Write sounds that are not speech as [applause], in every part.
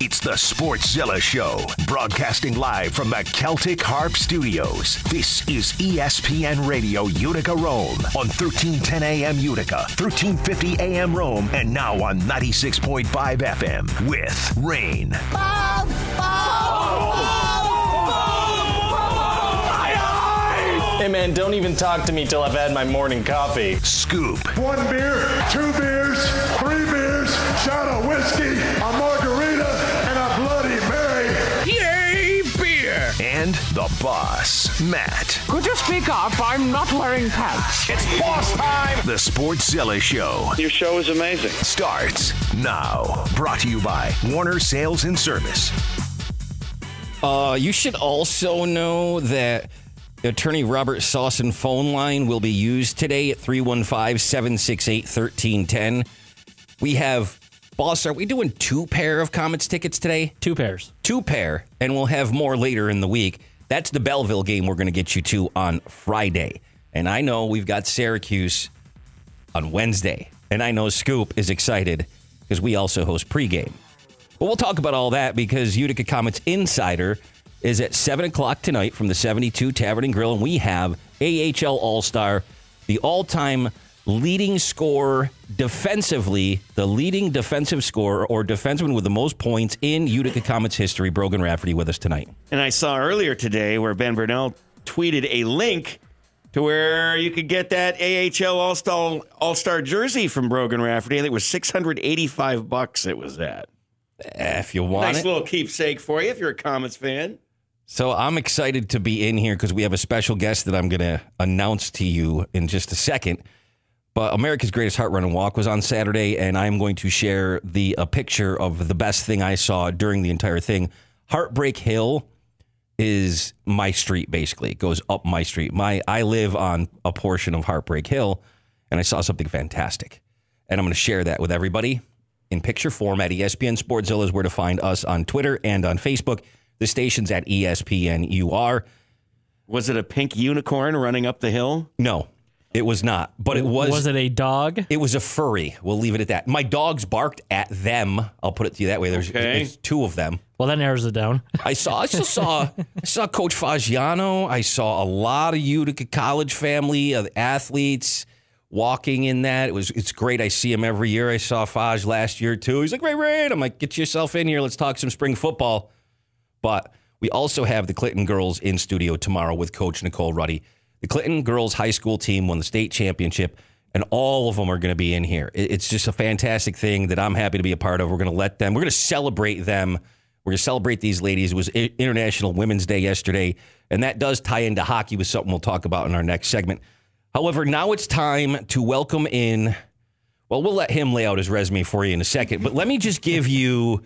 It's the Sportszilla Show, broadcasting live from the Celtic Harp Studios. This is ESPN Radio Utica Rome on 1310 AM Utica, 1350 AM Rome, and now on 96.5 FM with Rain. Hey man, don't even talk to me till I've had my morning coffee. Scoop One beer, two beers, three beers, shot of whiskey, a margarita, and the boss, Matt. Could you speak up? I'm not wearing pants. It's boss time. The Sportszilla Show Your show is amazing. starts now. Brought to you by Warner Sales and Service. Uh, you should also know that attorney Robert Sawson phone line will be used today at 315 768 1310. We have, boss, are we doing two pair of Comets tickets today? Two pairs. Two pair, and we'll have more later in the week. That's the Belleville game we're going to get you to on Friday. And I know we've got Syracuse on Wednesday. And I know Scoop is excited because we also host pregame. But we'll talk about all that because Utica Comets Insider is at 7 o'clock tonight from the 72 Tavern and Grill. And we have AHL All Star, the all time leading scorer defensively, the leading defensive scorer or defenseman with the most points in Utica Comets history, Brogan Rafferty, with us tonight. And I saw earlier today where Ben Burnell tweeted a link to where you could get that AHL All Star All Star jersey from Brogan Rafferty. I think it was six hundred eighty five bucks. It was at. Eh, If you want Nice it. little keepsake for you if you're a Comets fan. So I'm excited to be in here because we have a special guest that I'm going to announce to you in just a second. But America's Greatest Heart Run and Walk was on Saturday, and I'm going to share the a picture of the best thing I saw during the entire thing. Heartbreak Hill is my street, basically. It goes up my street. My I live on a portion of Heartbreak Hill, and I saw something fantastic. And I'm going to share that with everybody in picture form at ESPN Sportszilla is where to find us on Twitter and on Facebook. The station's at ESPN UR. Was it a pink unicorn running up the hill? No, it was not. But it was. Was it a dog? It was a furry. We'll leave it at that. My dogs barked at them. I'll put it to you that way. There's, Okay. there's two of them. Well, that narrows it down. [laughs] I saw. I still saw. [laughs] I saw Coach Faggiano. I saw a lot of Utica College family of athletes walking in that. It was. It's great. I see him every year. I saw Faj last year too. He's like, Ray Ray. I'm like, get yourself in here. Let's talk some spring football. But we also have the Clinton girls in studio tomorrow with Coach Nicole Ruddy. The Clinton girls high school team won the state championship, and all of them are going to be in here. It's just a fantastic thing that I'm happy to be a part of. We're going to let them. We're going to celebrate them. We're going to celebrate these ladies. It was International Women's Day yesterday, and that does tie into hockey with something we'll talk about in our next segment. However, now it's time to welcome in. Well, we'll let him lay out his resume for you in a second, but let me just give you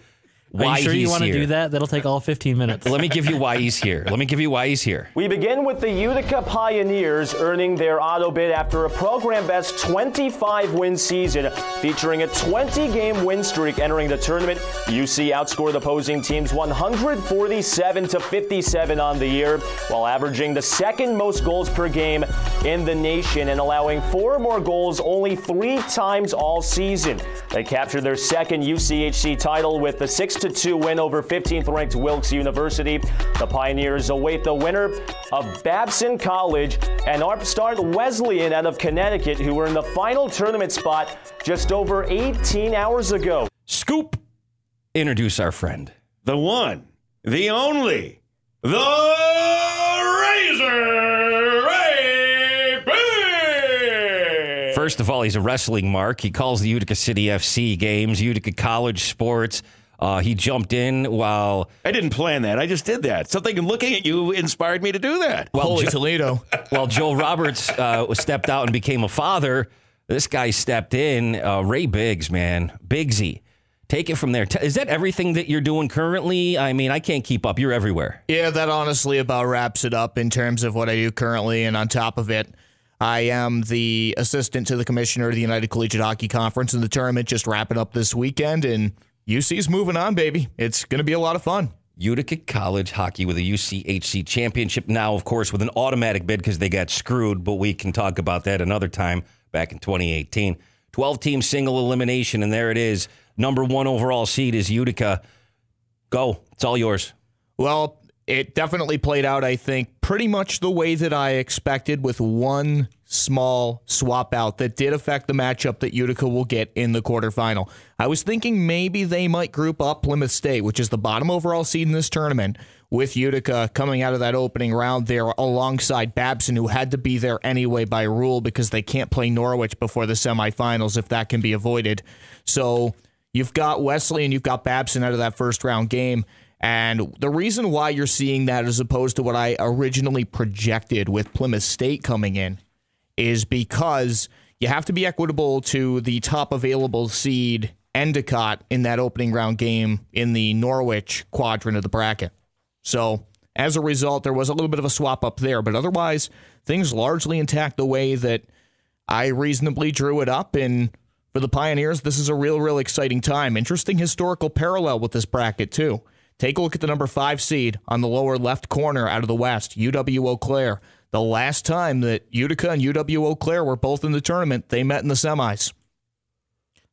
Are why you sure he's you want to here. do that? That'll take all 15 minutes. Let me give you why he's here. Let me give you why he's here. We begin with the Utica Pioneers earning their auto bid after a program best 25 win season featuring a 20 game win streak entering the tournament. UC outscored opposing teams 147 to 57 on the year while averaging the second most goals per game in the nation and allowing four more goals only three times all season. They captured their second UCHC title with the 6 2 win over 15th ranked Wilkes University. The Pioneers await the winner of Babson College and upstart Wesleyan out of Connecticut, who were in the final tournament spot just over 18 hours ago. Scoop, introduce our friend. The one, the only, the Razor Ray First of all, he's a wrestling mark. He calls the Utica City FC games, Utica College sports. Uh, he jumped in while I didn't plan that. I just did that. Something looking at you inspired me to do that. while, Jo- Toledo. [laughs] while Joe Roberts uh, stepped out and became a father. This guy stepped in. Uh, Ray Biggs, man, Biggsy. Take it from there. T- Is that everything that you're doing currently? I mean, I can't keep up. You're everywhere. Yeah, that honestly about wraps it up in terms of what I do currently. And on top of it, I am the assistant to the commissioner of the United Collegiate Hockey Conference, and the tournament just wrapping up this weekend. And UC's moving on, baby. It's going to be a lot of fun. Utica College hockey with a UCHC championship now, of course, with an automatic bid because they got screwed, but we can talk about that another time back in 2018. 12 team single elimination, and there it is. Number one overall seed is Utica. Go. It's all yours. Well, it definitely played out, I think, pretty much the way that I expected, with one small swap out that did affect the matchup that Utica will get in the quarterfinal. I was thinking maybe they might group up Plymouth State, which is the bottom overall seed in this tournament, with Utica coming out of that opening round there alongside Babson, who had to be there anyway by rule because they can't play Norwich before the semifinals if that can be avoided. So you've got Wesleyan you've got Babson out of that first round game. And the reason why you're seeing that as opposed to what I originally projected with Plymouth State coming in is because you have to be equitable to the top available seed Endicott in that opening round game in the Norwich quadrant of the bracket. So as a result, there was a little bit of a swap up there, but otherwise, things largely intact the way that I reasonably drew it up. And for the Pioneers, this is a real, real exciting time. Interesting historical parallel with this bracket, too. Take a look at the number five seed on the lower left corner out of the West, UW Eau Claire. The last time that Utica and UW Eau Claire were both in the tournament, they met in the semis.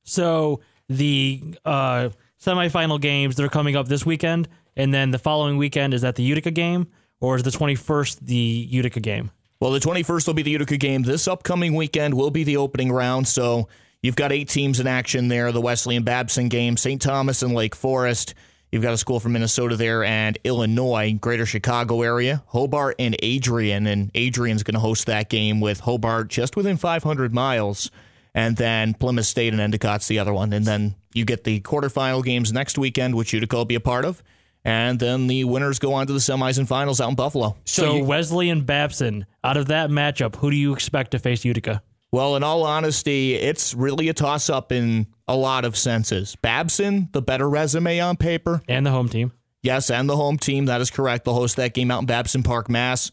So the uh, semifinal games that are coming up this weekend, and then the following weekend is that the Utica game, or is the 21st the Utica game? Well, the 21st will be the Utica game. This upcoming weekend will be the opening round. So you've got eight teams in action there the Wesley and Babson game, St. Thomas and Lake Forest. You've got a school from Minnesota there and Illinois, greater Chicago area, Hobart and Adrian. And Adrian's going to host that game with Hobart just within 500 miles. And then Plymouth State and Endicott's the other one. And then you get the quarterfinal games next weekend, which Utica will be a part of. And then the winners go on to the semis and finals out in Buffalo. So, Wesley and Babson, out of that matchup, who do you expect to face Utica? Well, in all honesty, it's really a toss up in a lot of senses. Babson, the better resume on paper. And the home team. Yes, and the home team. That is correct. They'll host that game out in Babson Park, Mass.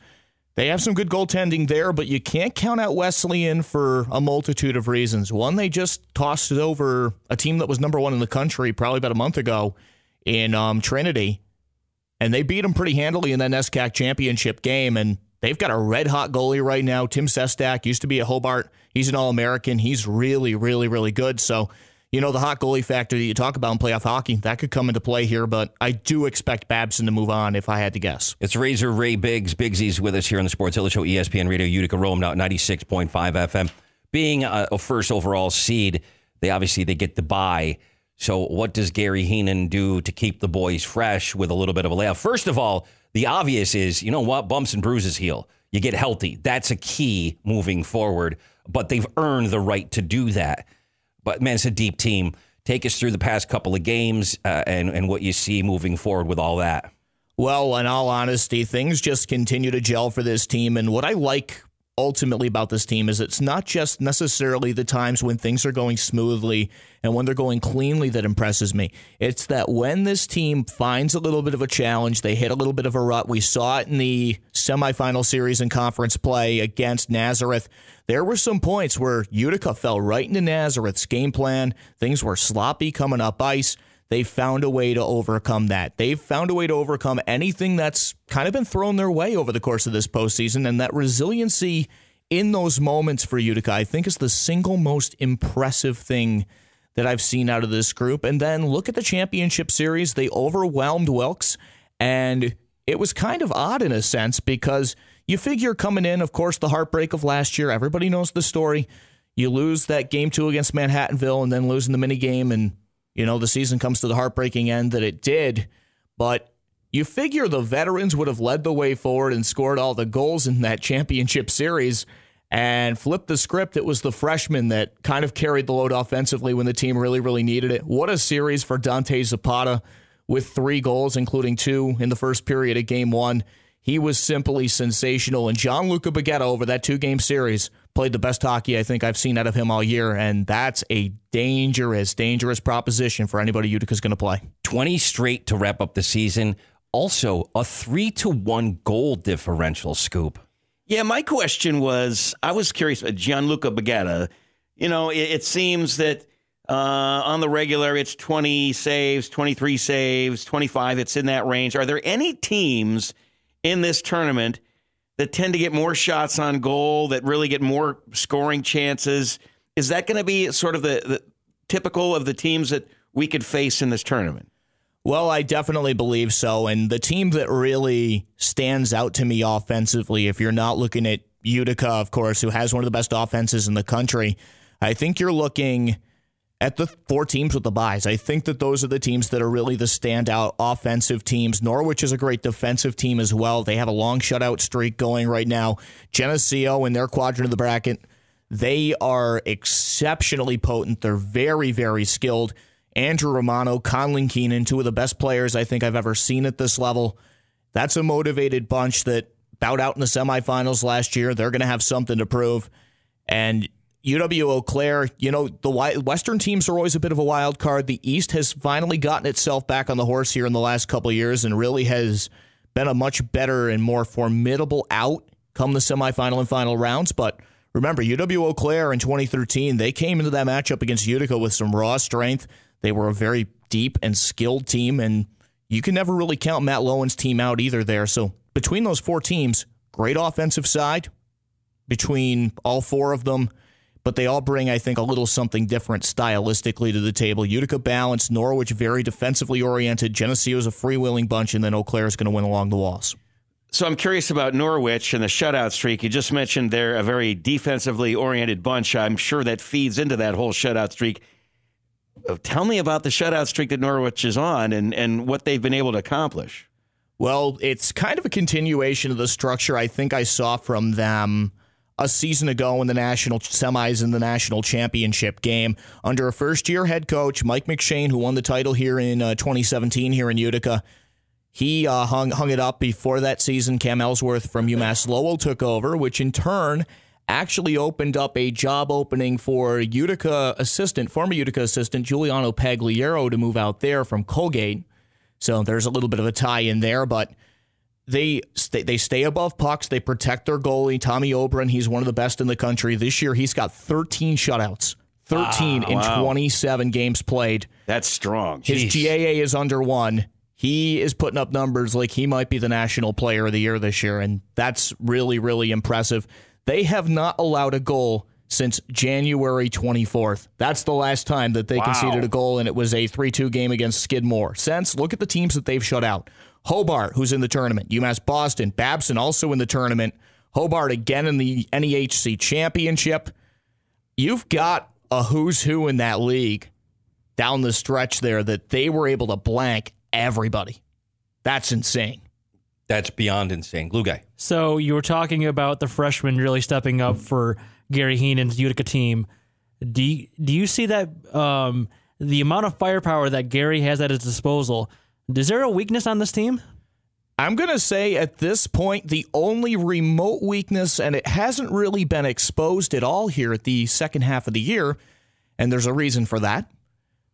They have some good goaltending there, but you can't count out Wesleyan for a multitude of reasons. One, they just tossed it over a team that was number one in the country probably about a month ago in um, Trinity, and they beat them pretty handily in that NESCAC championship game. And they've got a red hot goalie right now. Tim Sestak used to be at Hobart. He's an All American. He's really, really, really good. So, you know, the hot goalie factor that you talk about in playoff hockey, that could come into play here, but I do expect Babson to move on if I had to guess. It's Razor Ray Biggs. Biggsy's with us here on the Sportszilla Show, ESPN Radio, Utica Rome, now 96.5 FM. Being a, a first overall seed, they obviously they get the bye. So what does Gary Heenan do to keep the boys fresh with a little bit of a layoff? First of all, the obvious is, you know what, bumps and bruises heal. You get healthy. That's a key moving forward. But they've earned the right to do that. But man, it's a deep team. Take us through the past couple of games uh, and and what you see moving forward with all that. Well, in all honesty, things just continue to gel for this team. And what I like ultimately about this team is it's not just necessarily the times when things are going smoothly and when they're going cleanly that impresses me. It's that when this team finds a little bit of a challenge, they hit a little bit of a rut. We saw it in the semifinal series and conference play against Nazareth. There were some points where Utica fell right into Nazareth's game plan. Things were sloppy coming up ice. They found a way to overcome that. They've found a way to overcome anything that's kind of been thrown their way over the course of this postseason. And that resiliency in those moments for Utica, I think, is the single most impressive thing that I've seen out of this group. And then look at the championship series. They overwhelmed Wilkes. And it was kind of odd in a sense because you figure coming in, of course, the heartbreak of last year, everybody knows the story. You lose that game two against Manhattanville and then losing the mini game and you know, the season comes to the heartbreaking end that it did, but you figure the veterans would have led the way forward and scored all the goals in that championship series and flipped the script. It was the freshmen that kind of carried the load offensively when the team really, really needed it. What a series for Dante Zapata with three goals, including two in the first period of game one. He was simply sensational. And Gianluca Baguetta over that two game series played the best hockey I think I've seen out of him all year. And that's a dangerous, dangerous proposition for anybody Utica's going to play. 20 straight to wrap up the season. Also, a three to one goal differential scoop. Yeah, my question was I was curious about Gianluca Baguetta. You know, it, it seems that uh, on the regular it's 20 saves, 23 saves, 25, it's in that range. Are there any teams in this tournament that tend to get more shots on goal, that really get more scoring chances? Is that going to be sort of the, the typical of the teams that we could face in this tournament? Well, I definitely believe so. And the team that really stands out to me offensively, if you're not looking at Utica, of course, who has one of the best offenses in the country, I think you're looking at the four teams with the byes. I think that those are the teams that are really the standout offensive teams. Norwich is a great defensive team as well. They have a long shutout streak going right now. Geneseo in their quadrant of the bracket, they are exceptionally potent. They're very, very skilled. Andrew Romano, Conlon Keenan, two of the best players I think I've ever seen at this level. That's a motivated bunch that bowed out in the semifinals last year. They're going to have something to prove. And UW Eau Claire, you know, the Western teams are always a bit of a wild card. The East has finally gotten itself back on the horse here in the last couple of years and really has been a much better and more formidable out come the semifinal and final rounds. But remember, UW Eau Claire in 2013, they came into that matchup against Utica with some raw strength. They were a very deep and skilled team, and you can never really count Matt Loen's team out either there. So between those four teams, great offensive side between all four of them but they all bring, I think, a little something different stylistically to the table. Utica balanced, Norwich very defensively oriented, Geneseo is a freewheeling bunch, and then Eau Claire is going to win along the walls. So I'm curious about Norwich and the shutout streak. You just mentioned they're a very defensively oriented bunch. I'm sure that feeds into that whole shutout streak. Uh, tell me about the shutout streak that Norwich is on and, and what they've been able to accomplish. Well, it's kind of a continuation of the structure I think I saw from them a season ago in the national semis in the national championship game under a first year head coach, Mike McShane, who won the title here in uh, 2017 here in Utica. He uh, hung, hung it up before that season. Cam Ellsworth from UMass Lowell took over, which in turn actually opened up a job opening for Utica assistant, former Utica assistant Giuliano Pagliaro to move out there from Colgate. So there's a little bit of a tie in there, but they stay, they stay above pucks. They protect their goalie, Tommy Aubrun. He's one of the best in the country. This year, he's got 13 shutouts, 13 ah, in wow. 27 games played. That's strong. His Jeez. GAA is under one. He is putting up numbers like he might be the national player of the year this year, and that's really, really impressive. They have not allowed a goal since January 24th. That's the last time that they wow. conceded a goal, and it was a 3 2 game against Skidmore. Since, look at the teams that they've shut out. Hobart, who's in the tournament. UMass Boston. Babson also in the tournament. Hobart again in the NEHC championship. You've got a who's who in that league down the stretch there that they were able to blank everybody. That's insane. That's beyond insane. Glue guy. So you were talking about the freshmen really stepping up for Gary Heenan's Utica team. Do you, do you see that um, the amount of firepower that Gary has at his disposal? Is there a weakness on this team? I'm going to say at this point, the only remote weakness, and it hasn't really been exposed at all here at the second half of the year, and there's a reason for that.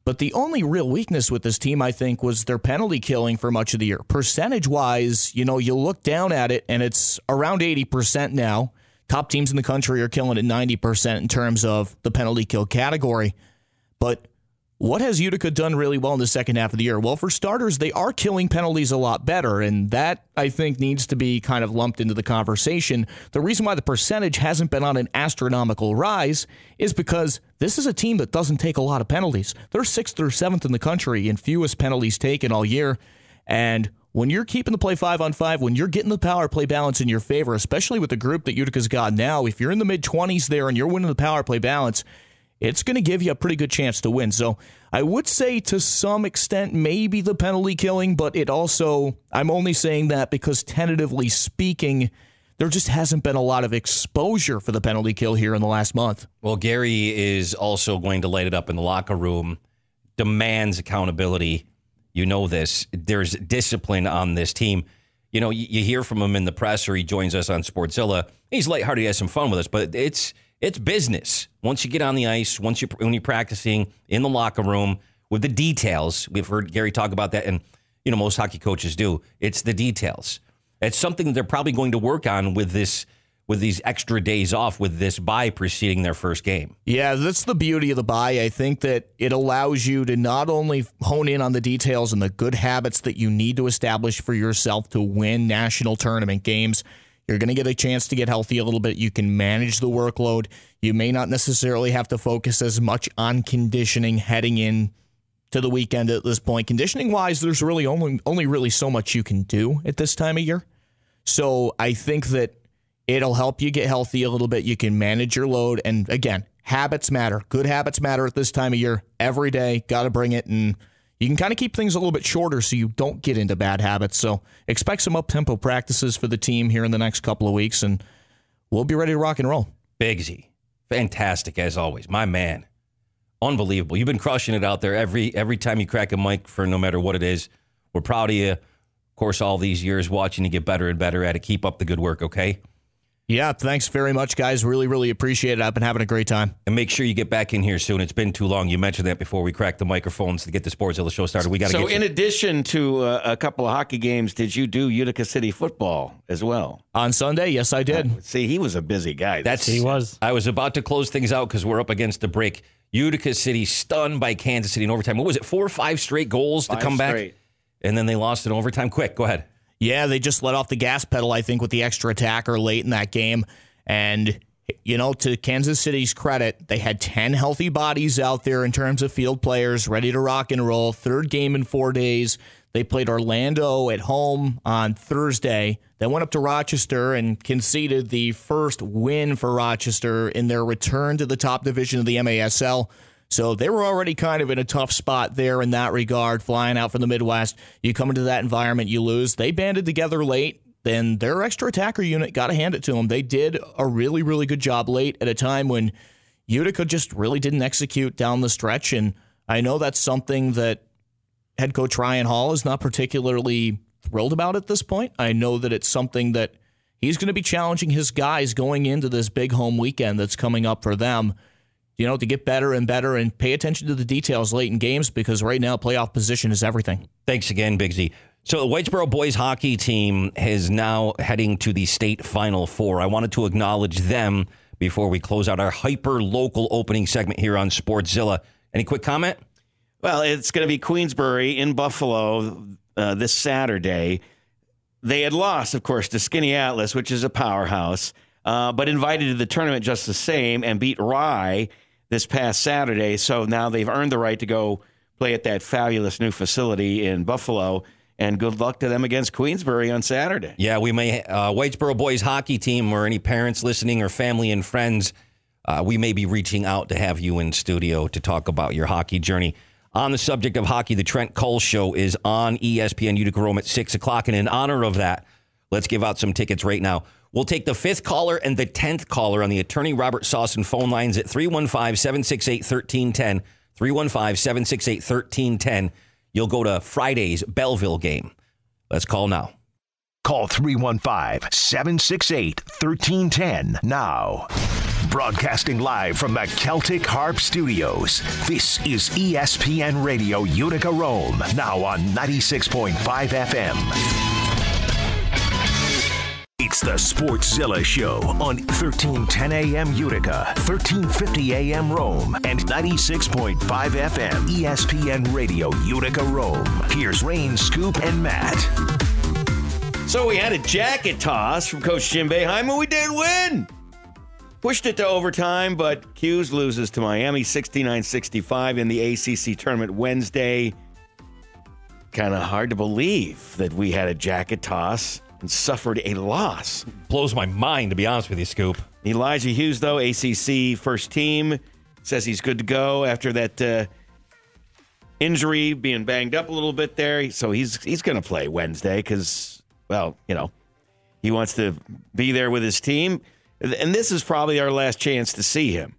But the only real weakness with this team, I think, was their penalty killing for much of the year. Percentage wise, you know, you look down at it and it's around 80% now. Top teams in the country are killing at 90% in terms of the penalty kill category. But what has Utica done really well in the second half of the year? Well, for starters, they are killing penalties a lot better, and that I think needs to be kind of lumped into the conversation. The reason why the percentage hasn't been on an astronomical rise is because this is a team that doesn't take a lot of penalties. They're sixth or seventh in the country in fewest penalties taken all year. And when you're keeping the play five on five, when you're getting the power play balance in your favor, especially with the group that Utica's got now, if you're in the mid 20s there and you're winning the power play balance, it's going to give you a pretty good chance to win. So I would say to some extent, maybe the penalty killing, but it also, I'm only saying that because tentatively speaking, there just hasn't been a lot of exposure for the penalty kill here in the last month. Well, Gary is also going to light it up in the locker room, demands accountability. You know this. There's discipline on this team. You know, you hear from him in the press or he joins us on Sportszilla. He's lighthearted, he has some fun with us, but it's it's business. Once you get on the ice, once you when you're practicing in the locker room with the details, we've heard Gary talk about that, and you know most hockey coaches do. It's the details. It's something they're probably going to work on with this with these extra days off with this bye preceding their first game. Yeah, that's the beauty of the bye. I think that it allows you to not only hone in on the details and the good habits that you need to establish for yourself to win national tournament games, you're going to get a chance to get healthy a little bit. You can manage the workload. You may not necessarily have to focus as much on conditioning heading in to the weekend at this point. Conditioning wise, there's really only only really so much you can do at this time of year. So I think that it'll help you get healthy a little bit. You can manage your load, and again, habits matter. Good habits matter at this time of year. Every day, got to bring it, and you can kind of keep things a little bit shorter so you don't get into bad habits. So expect some up tempo practices for the team here in the next couple of weeks, and we'll be ready to rock and roll. Bigsy, fantastic as always, my man, unbelievable. You've been crushing it out there every every time you crack a mic for no matter what it is. We're proud of you. Of course, all these years watching you get better and better at it. Keep up the good work, okay? Yeah, thanks very much, guys. Really, really appreciate it. I've been having a great time. And make sure you get back in here soon. It's been too long. You mentioned that before we cracked the microphones to get the Sportszilla show started. We got to So, get in you. addition to uh, a couple of hockey games, did you do Utica City football as well? On Sunday, yes, I did. See, he was a busy guy. That's He was. I was about to close things out because we're up against the break. Utica City stunned by Kansas City in overtime. What was it? Four or five straight goals Five to come back, and then they lost in overtime. Quick, go ahead. Yeah, they just let off the gas pedal, I think, with the extra attacker late in that game. And, you know, to Kansas City's credit, they had 10 healthy bodies out there in terms of field players ready to rock and roll. Third game in four days. They played Orlando at home on Thursday. They went up to Rochester and conceded the first win for Rochester in their return to the top division of the MASL. So they were already kind of in a tough spot there in that regard, flying out from the Midwest. You come into that environment, you lose. They banded together late. Then their extra attacker unit got to hand it to them. They did a really, really good job late at a time when Utica just really didn't execute down the stretch. And I know that's something that head coach Ryan Hall is not particularly thrilled about at this point. I know that it's something that he's going to be challenging his guys going into this big home weekend that's coming up for them. You know, to get better and better and pay attention to the details late in games because right now playoff position is everything. Thanks again, Big Z. So the Whitesboro boys hockey team is now heading to the state final four. I wanted to acknowledge them before we close out our hyper local opening segment here on Sportszilla. Any quick comment? Well, it's going to be Queensbury in Buffalo uh, this Saturday. They had lost, of course, to Skaneateles, which is a powerhouse, uh, but invited to the tournament just the same and beat Rye this past Saturday. So now they've earned the right to go play at that fabulous new facility in Buffalo. And good luck to them against Queensbury on Saturday. Yeah, we may uh, Whitesboro boys hockey team or any parents listening or family and friends. Uh, we may be reaching out to have you in studio to talk about your hockey journey. On the subject of hockey, the Trent Cole Show is on ESPN Utica Rome at six o'clock, and in honor of that, let's give out some tickets right now. We'll take the fifth caller and the tenth caller on the attorney Robert Sawson phone lines at 315 768 1310. 315 768 1310. You'll go to Friday's Belleville game. Let's call now. Call 315 768 1310 now. Broadcasting live from the Celtic Harp Studios. This is ESPN Radio Utica Rome, now on 96.5 FM. It's the Sportszilla Show on 1310 AM Utica, 1350 AM Rome, and 96.5 FM ESPN Radio Utica Rome. Here's Rain, Scoop, and Matt. So we had a jacket toss from Coach Jim Boeheim, and we did win. Pushed it to overtime, but Hughes loses to Miami 69 65 in the ACC tournament Wednesday. Kind of hard to believe that we had a jacket toss and suffered a loss. Blows my mind, to be honest with you, Scoop. Elijah Hughes, though, ACC first team, says he's good to go after that uh, injury, being banged up a little bit there. So he's he's going to play Wednesday because, well, you know, he wants to be there with his team, and this is probably our last chance to see him.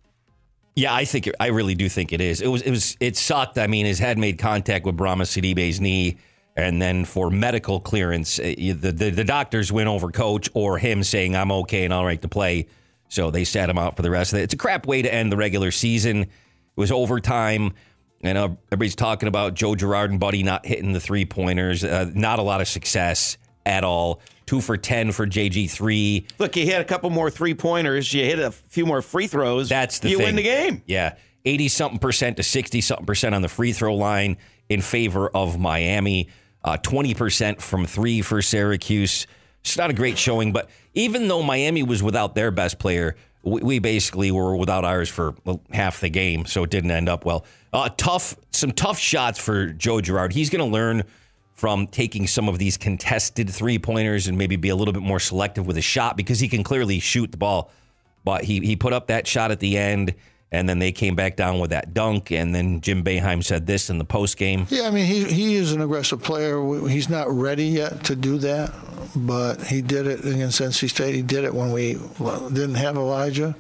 Yeah, I think I really do think it is. It was it was it sucked. I mean, his head made contact with Bourama Sidibe's knee, and then for medical clearance, uh, the, the the doctors went over coach or him saying I'm okay and all right to play. So they sat him out for the rest of it. It's a crap way to end the regular season. It was overtime. And uh, everybody's talking about Joe Girard and Buddy not hitting the three pointers. Uh, not a lot of success at all. Two for 10 for JG3. Look, you hit a couple more three pointers, you hit a few more free throws. That's the you thing. win the game. Yeah. 80 something percent to 60 something percent on the free throw line in favor of Miami. Uh, 20% from three for Syracuse. It's not a great showing, but even though Miami was without their best player, we, we basically were without ours for half the game, so it didn't end up well. Uh, tough, some tough shots for Joe Girard. He's going to learn from taking some of these contested three pointers and maybe be a little bit more selective with a shot because he can clearly shoot the ball. But he he put up that shot at the end and then they came back down with that dunk. And then Jim Boeheim said this in the post game. Yeah, I mean, he, he is an aggressive player. He's not ready yet to do that, but he did it against NC State. He did it when we didn't have Elijah.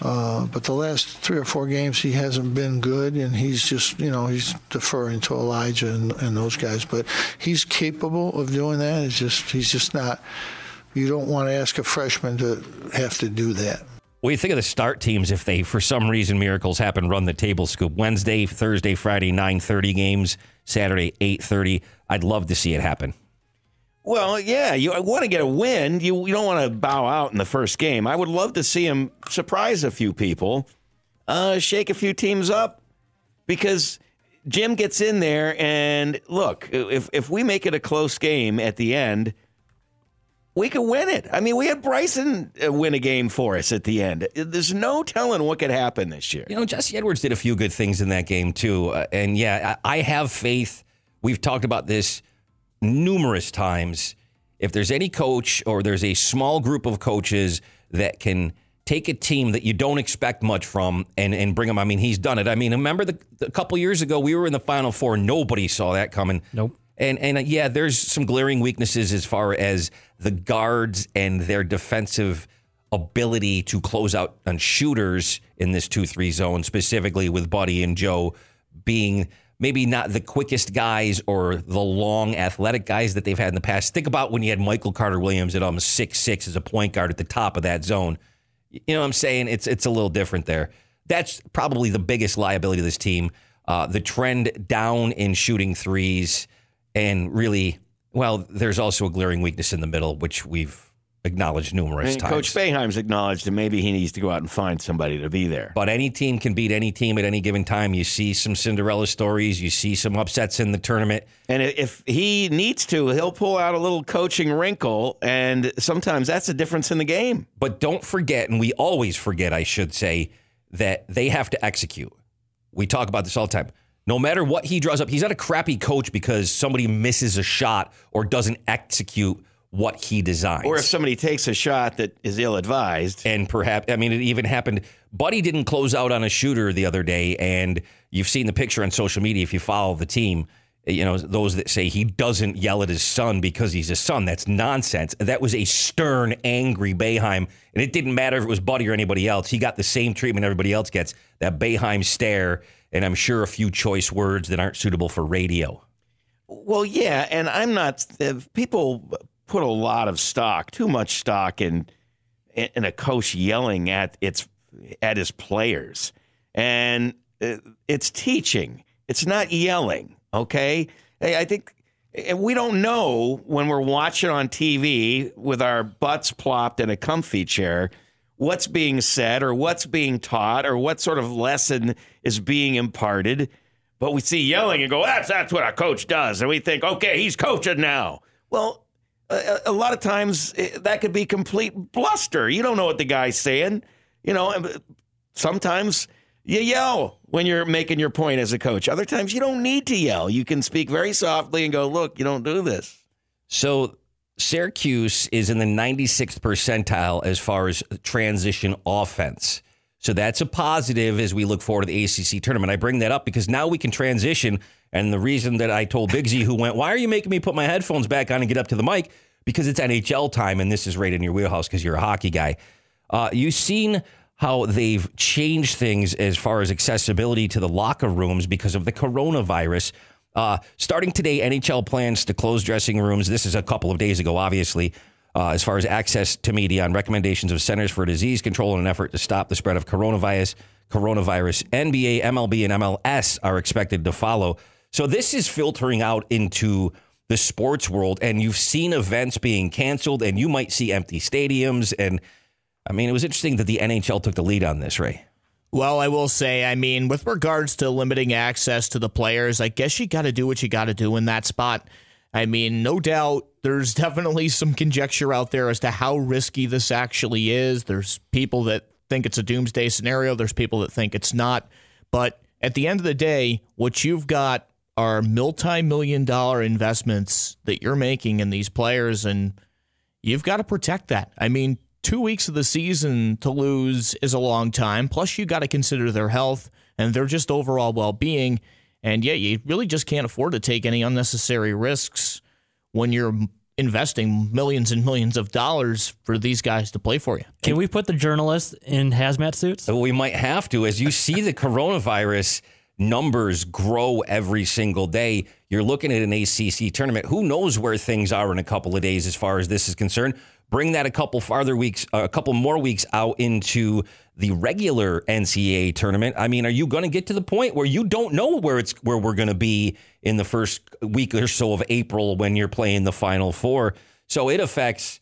Uh, but the last three or four games, he hasn't been good, and he's just, you know, he's deferring to Elijah and, and those guys. But he's capable of doing that. It's just, he's just not. You don't want to ask a freshman to have to do that. What do you think of the start teams if they, for some reason, miracles happen, run the table scoop Wednesday, Thursday, Friday, nine thirty games, Saturday, eight thirty? I'd love to see it happen. Well, yeah, you want to get a win. You, you don't want to bow out in the first game. I would love to see him surprise a few people, uh, shake a few teams up, because Jim gets in there and look, if if we make it a close game at the end we could win it. I mean, we had Bryson uh, win a game for us at the end. There's no telling what could happen this year. You know, Jesse Edwards did a few good things in that game, too. Uh, and yeah, I have faith. We've talked about this numerous times. If there's any coach or there's a small group of coaches that can take a team that you don't expect much from and, and bring them, I mean, he's done it. I mean, remember the, a couple years ago, we were in the Final Four. Nobody saw that coming. Nope. And and uh, yeah, there's some glaring weaknesses as far as the guards and their defensive ability to close out on shooters in this 2-3 zone specifically with Buddy and Joe being maybe not the quickest guys or the long athletic guys that they've had in the past. Think about when you had Michael Carter Williams at almost six six as a point guard at the top of that zone. You know what I'm saying? It's it's a little different there. That's probably the biggest liability of this team. Uh, the trend down in shooting threes and really, well, there's also a glaring weakness in the middle, which we've acknowledged numerous times. Coach Boeheim's acknowledged that maybe he needs to go out and find somebody to be there. But any team can beat any team at any given time. You see some Cinderella stories, you see some upsets in the tournament. And if he needs to, he'll pull out a little coaching wrinkle, and sometimes that's a difference in the game. But don't forget, and we always forget, I should say, that they have to execute. We talk about this all the time. No matter what he draws up, he's not a crappy coach because somebody misses a shot or doesn't execute what he designs. Or if somebody takes a shot that is ill advised. And perhaps, I mean, it even happened. Buddy didn't close out on a shooter the other day, and you've seen the picture on social media if you follow the team. You know, those that say he doesn't yell at his son because he's a son, that's nonsense. That was a stern, angry Boeheim. And it didn't matter if it was Buddy or anybody else. He got the same treatment everybody else gets that Boeheim stare and I'm sure a few choice words that aren't suitable for radio. Well, yeah, and I'm not. People put a lot of stock, too much stock in in a coach yelling at its at his players, and uh, it's teaching. It's not yelling. Okay, I think we don't know when we're watching on TV with our butts plopped in a comfy chair what's being said or what's being taught or what sort of lesson is being imparted. But we see yelling and go, that's, that's what a coach does. And we think, okay, he's coaching now. Well, a, a lot of times eh, that could be complete bluster. You don't know what the guy's saying. You know, sometimes you yell when you're making your point as a coach. Other times you don't need to yell. You can speak very softly and go, look, you don't do this. So Syracuse is in the 96th percentile as far as transition offense. So that's a positive as we look forward to the ACC tournament. I bring that up because now we can transition. And the reason that I told Bigsy, who went, Why are you making me put my headphones back on and get up to the mic? Because it's NHL time, and this is right in your wheelhouse because you're a hockey guy. Uh, you've seen how they've changed things as far as accessibility to the locker rooms because of the coronavirus. Uh, starting today, NHL plans to close dressing rooms. This is a couple of days ago, obviously, uh, as far as access to media on recommendations of Centers for Disease Control in an effort to stop the spread of coronavirus. Coronavirus. NBA, MLB, and MLS are expected to follow. So this is filtering out into the sports world, and you've seen events being canceled, and you might see empty stadiums. And I mean, it was interesting that the NHL took the lead on this, Ray. Well, I will say, I mean, with regards to limiting access to the players, I guess you got to do what you got to do in that spot. I mean, no doubt there's definitely some conjecture out there as to how risky this actually is. There's people that think it's a doomsday scenario, there's people that think it's not. But at the end of the day, what you've got are multi million dollar investments that you're making in these players, and you've got to protect that. I mean, two weeks of the season to lose is a long time. Plus, you got to consider their health and their just overall well being. And yeah, you really just can't afford to take any unnecessary risks when you're investing millions and millions of dollars for these guys to play for you. Can we put the journalists in hazmat suits? We might have to. As you see the coronavirus numbers grow every single day, you're looking at an ACC tournament. Who knows where things are in a couple of days as far as this is concerned? Bring that a couple farther weeks, uh, a couple more weeks out into the regular NCAA tournament. I mean, are you going to get to the point where you don't know where it's where we're going to be in the first week or so of April when you're playing the Final Four? So it affects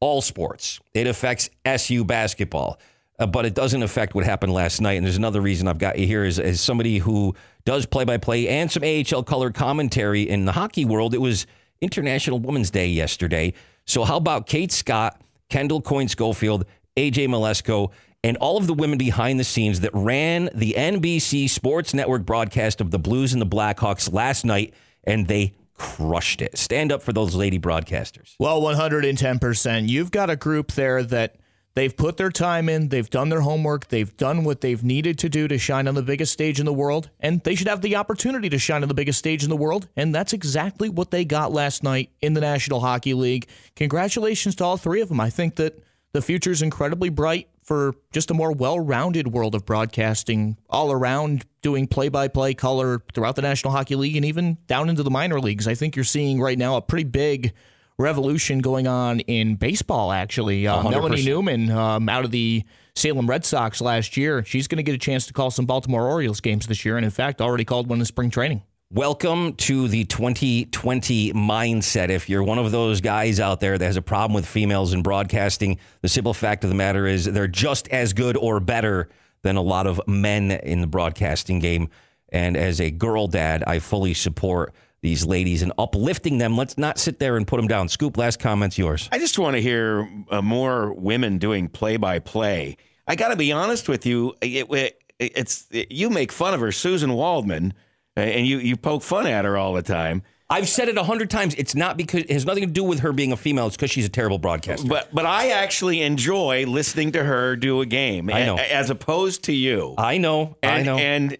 all sports. It affects SU basketball, uh, but it doesn't affect what happened last night. And there's another reason I've got you here is as somebody who does play by play and some AHL color commentary in the hockey world. It was International Women's Day yesterday. So how about Kate Scott, Kendall Coyne Schofield, AJ Mleczko, and all of the women behind the scenes that ran the NBC Sports Network broadcast of the Blues and the Blackhawks last night, and they crushed it. Stand up for those lady broadcasters. Well, 110%. You've got a group there that they've put their time in, they've done their homework, they've done what they've needed to do to shine on the biggest stage in the world, and they should have the opportunity to shine on the biggest stage in the world. And that's exactly what they got last night in the National Hockey League. Congratulations to all three of them. I think that the future is incredibly bright for just a more well-rounded world of broadcasting all around doing play-by-play color throughout the National Hockey League and even down into the minor leagues. I think you're seeing right now a pretty big revolution going on in baseball actually. Uh, Melanie Newman um, out of the Salem Red Sox last year, she's going to get a chance to call some Baltimore Orioles games this year and in fact already called one in spring training. Welcome to the 2020 mindset. If you're one of those guys out there that has a problem with females in broadcasting, the simple fact of the matter is they're just as good or better than a lot of men in the broadcasting game. And as a girl dad, I fully support these ladies and uplifting them. Let's not sit there and put them down. Scoop, last comment's yours. I just want to hear uh, more women doing play by play. I got to be honest with you. It, it, it's it, you make fun of her, Susan Waldman, and you you poke fun at her all the time. I've said it a hundred times. It's not because it has nothing to do with her being a female. It's because she's a terrible broadcaster. But but I actually enjoy listening to her do a game. I know. a- as opposed to you. I know. I know. And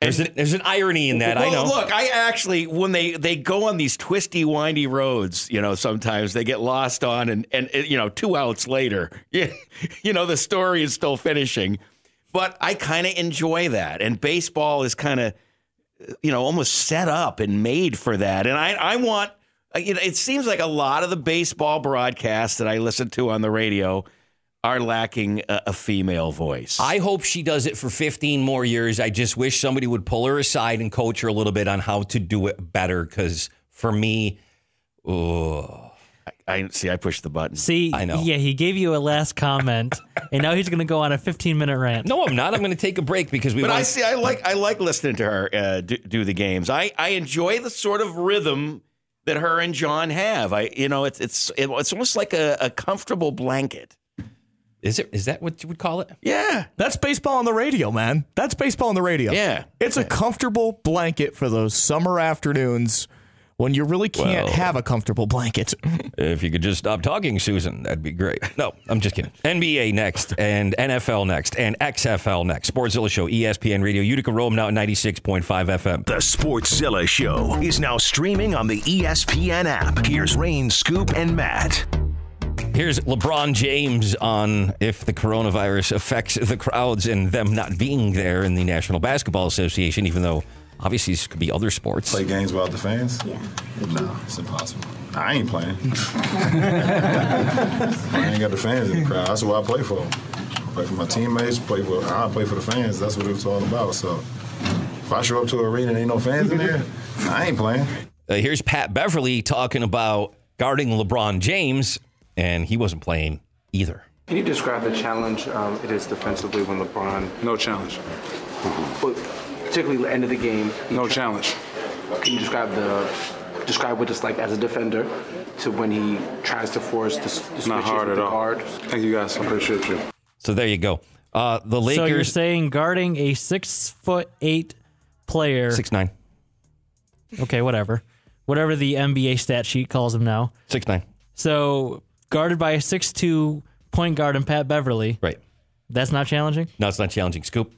there's, an, there's an irony in that. I know. Look, I actually when they they go on these twisty, windy roads, you know, sometimes they get lost on, and and uh, you know, two outs later, [laughs] you know, the story is still finishing. But I kind of enjoy that, and baseball is kind of, you know, almost set up and made for that. And I I want, uh, you know, it seems like a lot of the baseball broadcasts that I listen to on the radio are lacking a, a female voice. I hope she does it for 15 more years. I just wish somebody would pull her aside and coach her a little bit on how to do it better. Because for me, oh, I see. I pushed the button. See, I know. Yeah, he gave you a last comment, [laughs] and now he's going to go on a 15 minute rant. no, I'm not. I'm going to take a break because we. But want, I see. I like. I like listening to her uh, do, do the games. I, I enjoy the sort of rhythm that her and John have. I, you know, it's it's it's almost like a, a comfortable blanket. Is it? Is that what you would call it? Yeah, That's baseball on the radio, man. That's baseball on the radio. Yeah. It's a comfortable blanket for those summer afternoons when you really can't Well- have a comfortable blanket. If you could just stop talking, Susan, that'd be great. No, I'm just kidding. NBA next, and NFL next, and XFL next. Sportszilla Show, ESPN Radio, Utica Rome now at 96.5 FM. The Sportszilla Show is now streaming on the ESPN app. Here's Rain, Scoop, and Matt. Here's LeBron James on if the coronavirus affects the crowds and them not being there in the National Basketball Association, even though obviously this could be other sports. Play games without the fans? Yeah. No, it's impossible. I ain't playing. [laughs] I ain't got the fans in the crowd. That's what I play for. I play for my teammates. Play for I play for the fans. That's what it's all about. So if I show up to an arena and ain't no fans in there, I ain't playing. Uh, here's Pat Beverley talking about guarding LeBron James, and he wasn't playing either. Can you describe the challenge um, it is defensively when LeBron, No challenge. but particularly the end of the game? No challenge. Can you describe the describe what it's like as a defender to when he tries to force the, s- the switches Not hard at the all. guard? Thank you guys. I appreciate you. So there you go. Uh, the So you're saying guarding a six foot eight player. Six nine. Okay, whatever. Whatever the NBA stat sheet calls him now. Six nine. So guarded by a six-two point guard and Pat Beverly. Right. That's not challenging. No, it's not challenging. Scoop.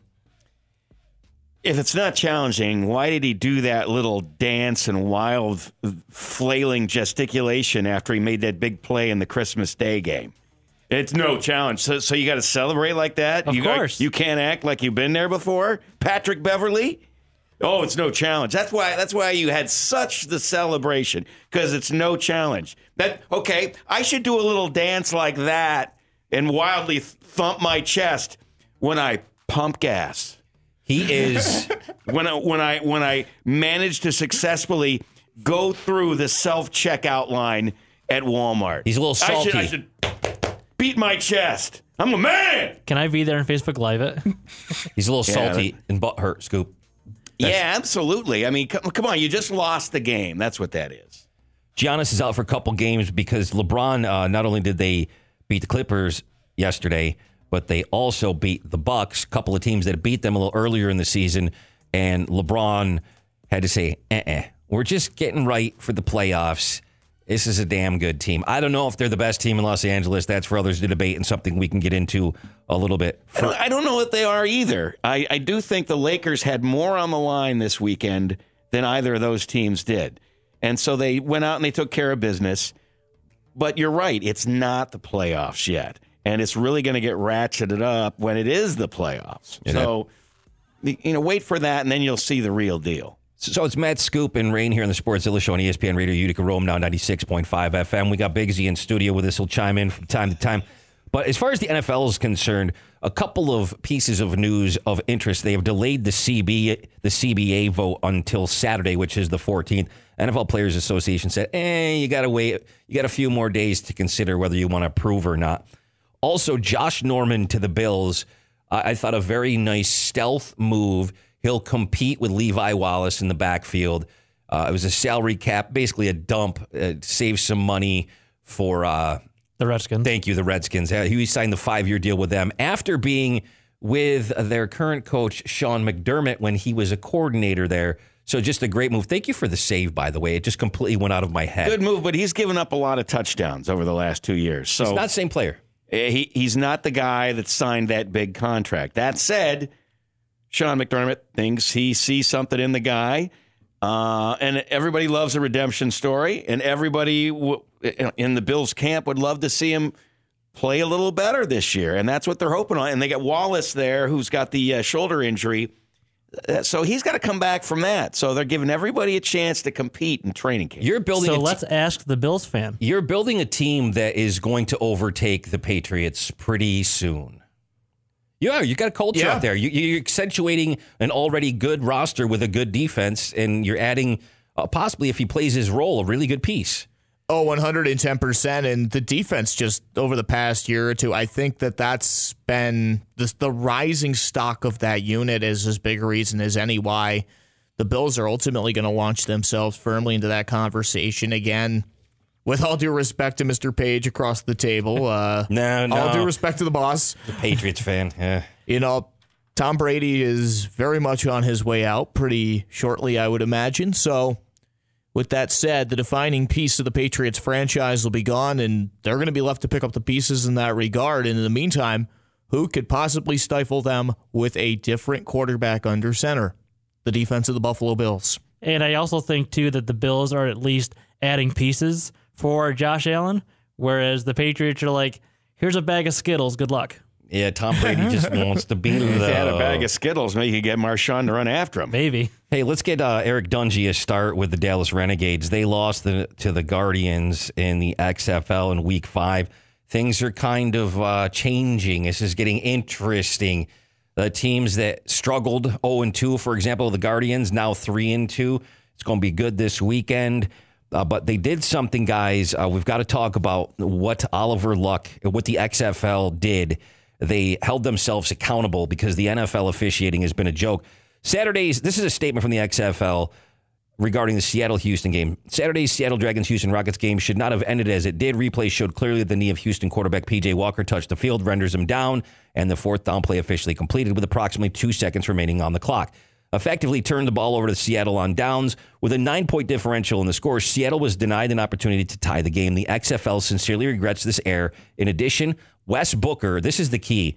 If it's not challenging, why did he do that little dance and wild flailing gesticulation after he made that big play in the Christmas Day game? It's no challenge. So, so you got to celebrate like that? Of you course. you can't act like you've been there before? Patrick Beverley? Oh, it's no challenge. That's why that's why you had such the celebration because it's no challenge. That okay, I should do a little dance like that and wildly thump my chest when I pump gas. He is when I, when I when I managed to successfully go through the self checkout line at Walmart. He's a little I should, I should beat my chest. I'm a man. Can I be there and Facebook Live it? [laughs] He's a little Yeah, salty and butt hurt. Scoop. yeah, absolutely. I mean, come, come on, you just lost the game. That's what that is. Giannis is out for a couple games because LeBron. Uh, not only did they beat the Clippers yesterday, but they also beat the Bucks. A couple of teams that beat them a little earlier in the season, and LeBron had to say, "Uh, we're just getting right for the playoffs." This is a damn good team. I don't know if they're the best team in Los Angeles. That's for others to debate and something we can get into a little bit. I don't know what they are either. I, I do think the Lakers had more on the line this weekend than either of those teams did. And so they went out and they took care of business. But you're right, it's not the playoffs yet. And it's really going to get ratcheted up when it is the playoffs. Yeah. So, you know, wait for that and then you'll see the real deal. So it's Matt Scoop and Rain here on the Sportszilla Show on ESPN Radio Utica Rome now 96.5 FM. We got Big Z in studio with us. He'll chime in from time to time. But as far as the NFL is concerned, a couple of pieces of news of interest. They have delayed the CB the CBA vote until Saturday, which is the 14th. NFL Players Association said, "Eh, you got to wait. You got a few more days to consider whether you want to approve or not." Also, Josh Norman to the Bills. Uh, I thought a very nice stealth move. He'll compete with Levi Wallace in the backfield. Uh, it was a salary cap, basically a dump, uh, save some money for uh, the Redskins. Thank you, the Redskins. He signed the five year deal with them after being with their current coach, Sean McDermott, when he was a coordinator there. So just a great move. Thank you for the save, by the way. It just completely went out of my head. Good move, but he's given up a lot of touchdowns over the last two years. So It's not the same player. Eh, He he's not the guy that signed that big contract. That said, Sean McDermott thinks he sees something in the guy, uh, and everybody loves a redemption story, and everybody w- in the Bills camp would love to see him play a little better this year, and that's what they're hoping on. And they got Wallace there, who's got the uh, shoulder injury. Uh, So he's got to come back from that. So they're giving everybody a chance to compete in training camp. You're building So a let's ask the Bills fan. You're building a team that is going to overtake the Patriots pretty soon. Yeah, you got a culture Yeah. out there. You, you're accentuating an already good roster with a good defense, and you're adding, uh, possibly if he plays his role, a really good piece. Oh, 110%. And the defense just over the past year or two, I think that that's been the, the rising stock of that unit is as big a reason as any why the Bills are ultimately going to launch themselves firmly into that conversation again. With all due respect to Mr. Page across the table, uh, [laughs] No, no. all due respect to the boss, The Patriots fan. Yeah. you know, Tom Brady is very much on his way out pretty shortly, I would imagine. So, with that said, the defining piece of the Patriots franchise will be gone, and they're going to be left to pick up the pieces in that regard. And in the meantime, who could possibly stifle them with a different quarterback under center? The defense of the Buffalo Bills. And I also think too that the Bills are at least adding pieces for Josh Allen, whereas the Patriots are like, here's a bag of Skittles. Good luck. Yeah, Tom Brady just [laughs] wants to be If the they had a bag of Skittles, maybe you could get Marshawn to run after him. Maybe. Hey, let's get uh, Eric Dungy a start with the Dallas Renegades. They lost the, to the Guardians in the XFL in Week Five. Things are kind of uh, changing. This is getting interesting. The teams that struggled 0 and 2, for example, the Guardians now 3 and 2. It's going to be good this weekend. Uh, but they did something, guys. Uh, we've got to talk about what Oliver Luck, what the XFL did. They held themselves accountable because the NFL officiating has been a joke. Saturdays, this is a statement from the XFL regarding the Seattle Houston game. Saturday's Seattle Dragons Houston Roughnecks game should not have ended as it did. Replay showed clearly that the knee of Houston quarterback PJ Walker touched the field, renders him down, and the fourth down play officially completed with approximately two seconds remaining on the clock. effectively turned the ball over to Seattle on downs with a nine point differential in the score. Seattle was denied an opportunity to tie the game. The XFL sincerely regrets this error. In addition, Wes Booker, this is the key,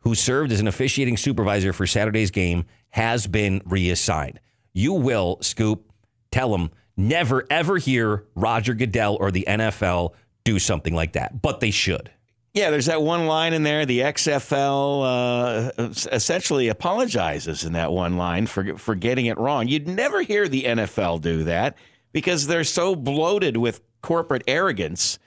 who served as an officiating supervisor for Saturday's game, has been reassigned. You will, Scoop, tell him never ever hear Roger Goodell or the NFL do something like that, but they should. Yeah, there's that one line in there. The XFL uh, essentially apologizes in that one line for for getting it wrong. You'd never hear the NFL do that because they're so bloated with corporate arrogance.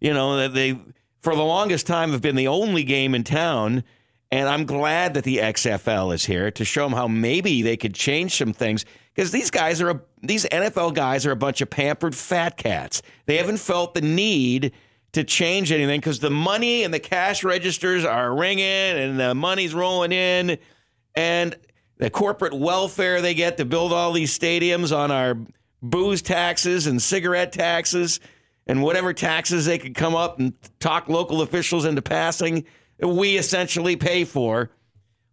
You know that they, for the longest time, have been the only game in town. And I'm glad that the XFL is here to show them how maybe they could change some things because these guys are a, these NFL guys are a bunch of pampered fat cats. They haven't felt the need to change anything because the money and the cash registers are ringing and the money's rolling in and the corporate welfare they get to build all these stadiums on our booze taxes and cigarette taxes and whatever taxes they could come up and talk local officials into passing we essentially pay for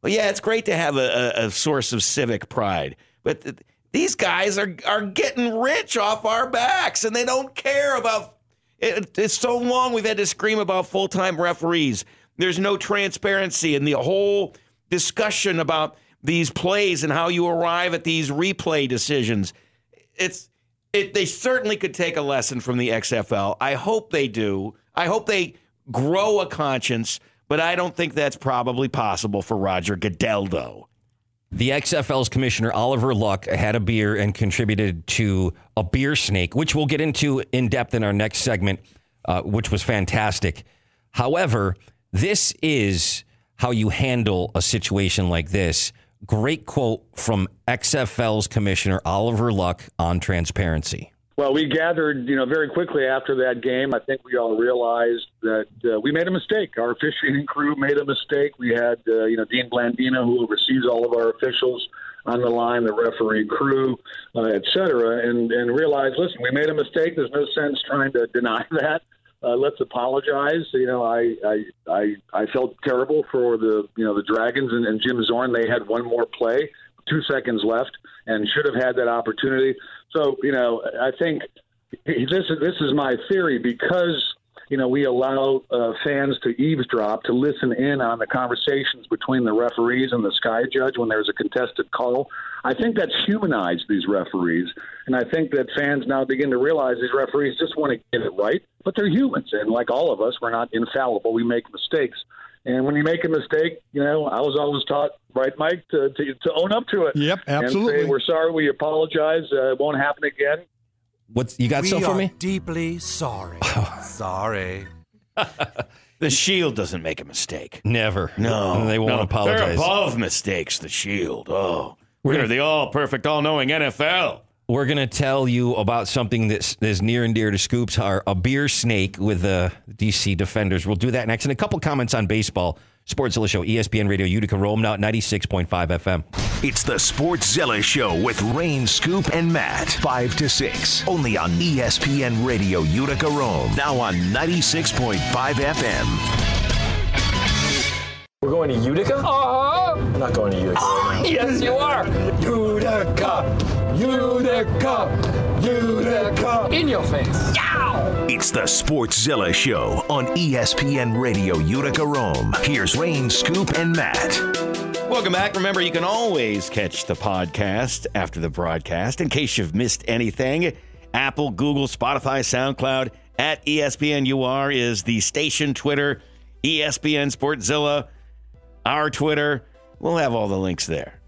well yeah it's great to have a, a, source of civic pride but th- these guys are, are getting rich off our backs and they don't care about it, it's so long we've had to scream about full time referees. There's no transparency in the whole discussion about these plays and how you arrive at these replay decisions. It's it, they certainly could take a lesson from the XFL. I hope they do. I hope they grow a conscience, but I don't think that's probably possible for Roger Goodell, though. The XFL's commissioner, Oliver Luck, had a beer and contributed to a beer snake, which we'll get into in depth in our next segment, uh, which was fantastic. However, this is how you handle a situation like this. Great quote from XFL's commissioner, Oliver Luck, on transparency. Well, we gathered, you know, very quickly after that game. I think we all realized that uh, we made a mistake. Our officiating crew made a mistake. We had, uh, you know, Dean Blandino, who oversees all of our officials on the line, the referee crew, uh, et cetera, and, and realized, listen, we made a mistake. There's no sense trying to deny [laughs] that. Uh, let's apologize. You know, I, I I I felt terrible for the you know the Dragons and, and Jim Zorn. They had one more play, two seconds left, and should have had that opportunity. So, you know, I think this is this is my theory because you know we allow uh, fans to eavesdrop to listen in on the conversations between the referees and the sky judge when there's a contested call. I think that's humanized these referees, and I think that fans now begin to realize these referees just want to get it right, but they're humans, and like all of us, we're not infallible. We make mistakes. And when you make a mistake, you know, I was always taught, right, Mike, to, to, to own up to it. Yep, absolutely. And say, we're sorry, we apologize, uh, it won't happen again. What's you got we something for are me? Deeply sorry. [laughs] sorry. [laughs] The Shield doesn't make a mistake. Never. No, And they won't no. apologize. They're above mistakes. The Shield. Oh, we're the all perfect, all knowing NFL. We're going to tell you about something that's, that's near and dear to Scoop's heart a beer snake with uh, the DC Defenders. We'll do that next. And a couple comments on baseball. Sportszilla Show, E ESPN Radio, Utica, Rome, now at 96.5 FM. It's the Sports Sportszilla Show with Rain, Scoop, and Matt. 5 to 6. Only on ESPN Radio, Utica, Rome. Now on 96.5 FM. We're going to Utica? Uh-huh. I'm not going to Utica right. [laughs] Yes, you are. Utica, Utica, Utica. In your face. Yow! It's the Sportszilla Show on ESPN Radio, Utica, Rome. Here's Rain, Scoop, and Matt. Welcome back. Remember, you can always catch the podcast after the broadcast in case you've missed anything. Apple, Google, Spotify, SoundCloud. At E ESPNUR is the station Twitter. ESPN Sportszilla, our Twitter. We'll have all the links there.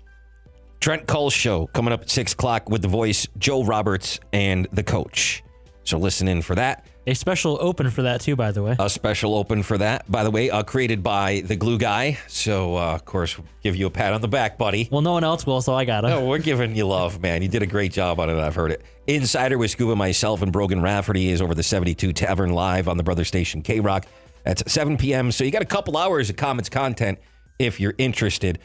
Trent Cole Show coming up at 6 o'clock with the voice, Joe Roberts, and the coach. So listen in for that. A special open for that too, by the way. A special open for that, by the way, uh, created by the glue guy. So, uh, of course, we'll give you a pat on the back, buddy. Well, no one else will, so I got it. No, we're giving you love, man. You did a great job on it. I've heard it. Insider with Scuba, myself, and Brogan Rafferty is over the 72 Tavern Live on the brother station K Rock. That's 7 p.m. So you got a couple hours of comments content if you're interested.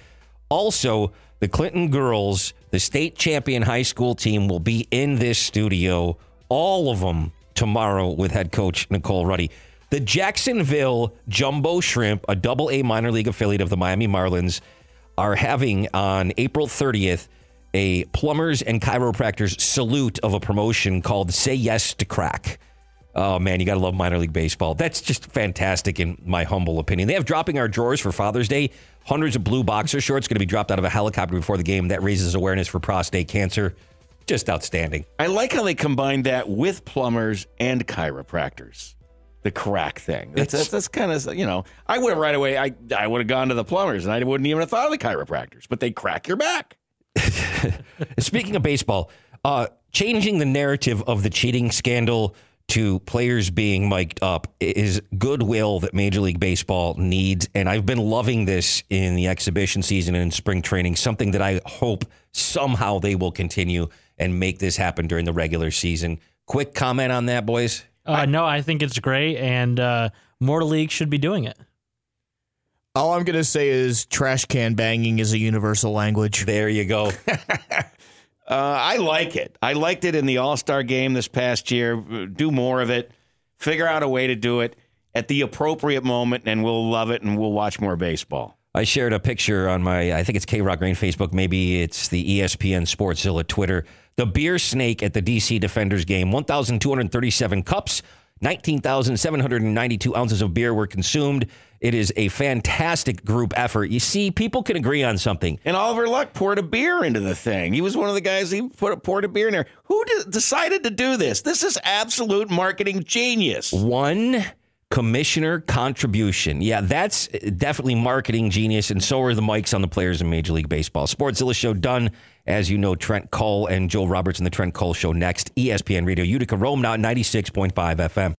Also, the Clinton girls, the state champion high school team, will be in this studio, all of them tomorrow with head coach Nicole Ruddy. The Jacksonville Jumbo Shrimp, a double A minor league affiliate of the Miami Marlins, are having on April 30th a plumbers and chiropractors salute of a promotion called Say Yes to Crack. Oh man, you got to love minor league baseball. That's just fantastic, in my humble opinion. They have dropping our drawers for Father's Day. Hundreds of blue boxer shorts going to be dropped out of a helicopter before the game. That raises awareness for prostate cancer. Just outstanding. I like how they combined that with plumbers and chiropractors. The crack thing. That's that's, that's kind of you know. I would have right away. I I would have gone to the plumbers, and I wouldn't even have thought of the chiropractors. But they crack your back. [laughs] Speaking of baseball, uh, changing the narrative of the cheating scandal to players being mic'd up is goodwill that Major League Baseball needs. And I've been loving this in the exhibition season and in spring training, something that I hope somehow they will continue and make this happen during the regular season. Quick comment on that, boys? Uh, no, I think it's great, and uh, more leagues should be doing it. All I'm going to say is trash can banging is a universal language. There you go. [laughs] Uh, I like it. I liked it in the All Star game this past year. Do more of it. Figure out a way to do it at the appropriate moment, and we'll love it and we'll watch more baseball. I shared a picture on my, I think it's K Rock Rain Facebook. Maybe it's the ESPN Sportszilla Twitter. The beer snake at the DC Defenders game 1,237 cups, 19,792 ounces of beer were consumed. It is a fantastic group effort. You see, people can agree on something. And Oliver Luck poured a beer into the thing. He was one of the guys he put poured a beer in there. Who de- decided to do this? This is absolute marketing genius. One commissioner contribution. Yeah, that's definitely marketing genius, and so are the mics on the players in Major League Baseball. Sports Sportszilla Show done. As you know, Trent Cole and Joel Roberts in the Trent Cole Show next. ESPN Radio Utica Rome now 96.5 FM.